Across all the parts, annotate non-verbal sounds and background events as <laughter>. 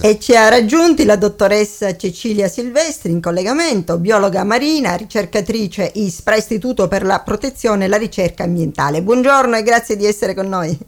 E ci ha raggiunti la dottoressa Cecilia Silvestri in collegamento, biologa marina, ricercatrice ISPRA, Istituto per la protezione e la ricerca ambientale. Buongiorno e grazie di essere con noi.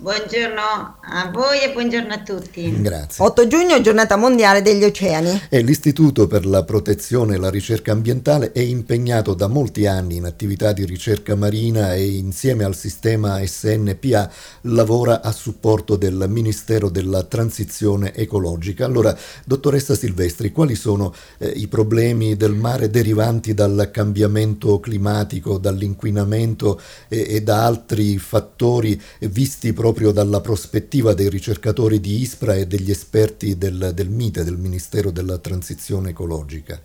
Buongiorno a voi e buongiorno a tutti. Grazie. 8 giugno, giornata mondiale degli oceani. E l'Istituto per la protezione e la ricerca ambientale è impegnato da molti anni in attività di ricerca marina e insieme al sistema SNPA lavora a supporto del Ministero della Transizione Ecologica. Allora, dottoressa Silvestri, quali sono eh, i problemi del mare derivanti dal cambiamento climatico, dall'inquinamento e, e da altri fattori visti proprio proprio dalla prospettiva dei ricercatori di ISPRA e degli esperti del, del MITE, del Ministero della Transizione Ecologica?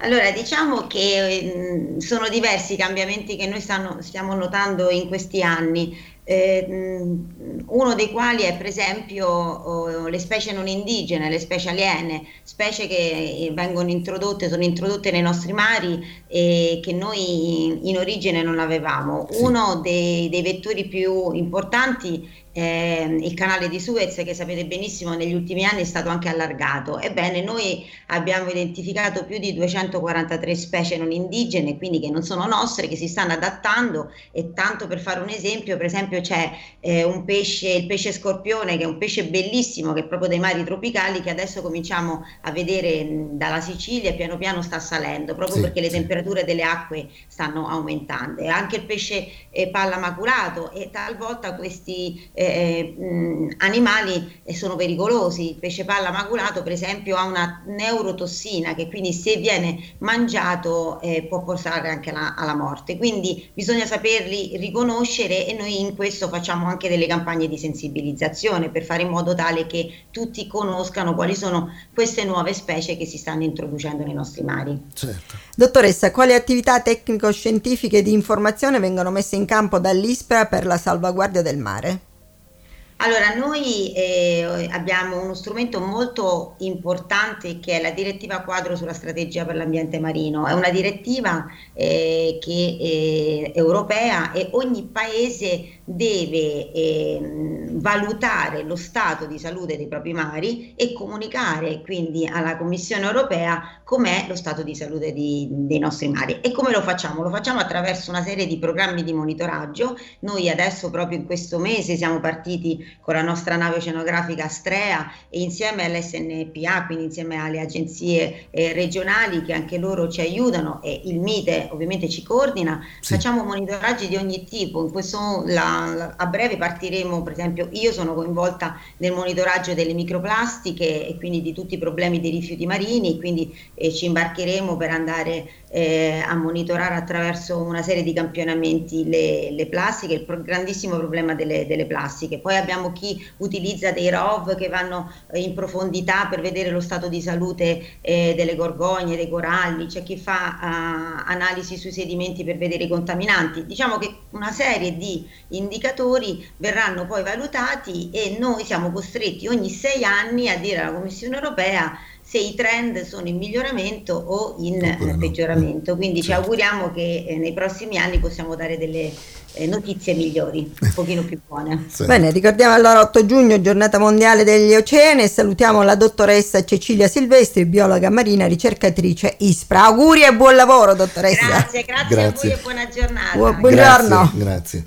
Allora, diciamo che mh, sono diversi i cambiamenti che noi stanno, stiamo notando in questi anni uno dei quali è per esempio le specie non indigene, le specie aliene, specie che vengono introdotte, sono introdotte nei nostri mari e che noi in origine non avevamo. Sì. Uno dei, dei, vettori più importanti è il canale di Suez che sapete benissimo negli ultimi anni è stato anche allargato. Ebbene, noi abbiamo identificato più di 243 specie non indigene, quindi che non sono nostre, che si stanno adattando e tanto per fare un esempio, per esempio esempio c'è eh, un pesce, il pesce scorpione che è un pesce bellissimo che è proprio dei mari tropicali che adesso cominciamo a vedere mh, dalla Sicilia e piano piano sta salendo proprio sì, perché le temperature delle acque stanno aumentando. E anche il pesce eh, palla maculato e talvolta questi eh, mh, animali eh, sono pericolosi. Il pesce palla maculato per esempio ha una neurotossina che quindi se viene mangiato eh, può portare anche alla, alla morte. Quindi bisogna saperli riconoscere e noi in questo questo facciamo anche delle campagne di sensibilizzazione per fare in modo tale che tutti conoscano quali sono queste nuove specie che si stanno introducendo nei nostri mari. Certo. Dottoressa, quali attività tecnico-scientifiche di informazione vengono messe in campo dall'ISPRA per la salvaguardia del mare? Allora, noi eh, abbiamo uno strumento molto importante che è la direttiva quadro sulla strategia per l'ambiente marino. È una direttiva eh, che è europea e ogni paese deve eh, valutare lo stato di salute dei propri mari e comunicare quindi alla Commissione europea com'è lo stato di salute di, dei nostri mari. E come lo facciamo? Lo facciamo attraverso una serie di programmi di monitoraggio. Noi adesso proprio in questo mese siamo partiti con la nostra nave oceanografica Astrea e insieme all'SNPA, quindi insieme alle agenzie eh, regionali che anche loro ci aiutano e il MITE ovviamente ci coordina, sì. facciamo monitoraggi di ogni tipo. In questo, la, a breve partiremo, per esempio, io sono coinvolta nel monitoraggio delle microplastiche e quindi di tutti i problemi dei rifiuti marini, quindi eh, ci imbarcheremo per andare eh, a monitorare attraverso una serie di campionamenti le, le plastiche, il pro- grandissimo problema delle, delle plastiche. Poi abbiamo chi utilizza dei ROV che vanno eh, in profondità per vedere lo stato di salute eh, delle gorgogne, dei coralli, c'è chi fa uh, analisi sui sedimenti per vedere i contaminanti. Diciamo che una serie di indicatori verranno poi valutati e noi siamo costretti ogni sei anni a dire alla Commissione europea se i trend sono in miglioramento o in no. peggioramento. Quindi certo. ci auguriamo che eh, nei prossimi anni possiamo dare delle eh, notizie migliori, un pochino più buone. <laughs> Sì. Bene, ricordiamo allora 8 giugno, giornata mondiale degli oceani e salutiamo la dottoressa Cecilia Silvestri, biologa marina, ricercatrice ISPRA. Auguri e buon lavoro dottoressa. Grazie, grazie, grazie. a voi e buona giornata. buongiorno. grazie. grazie.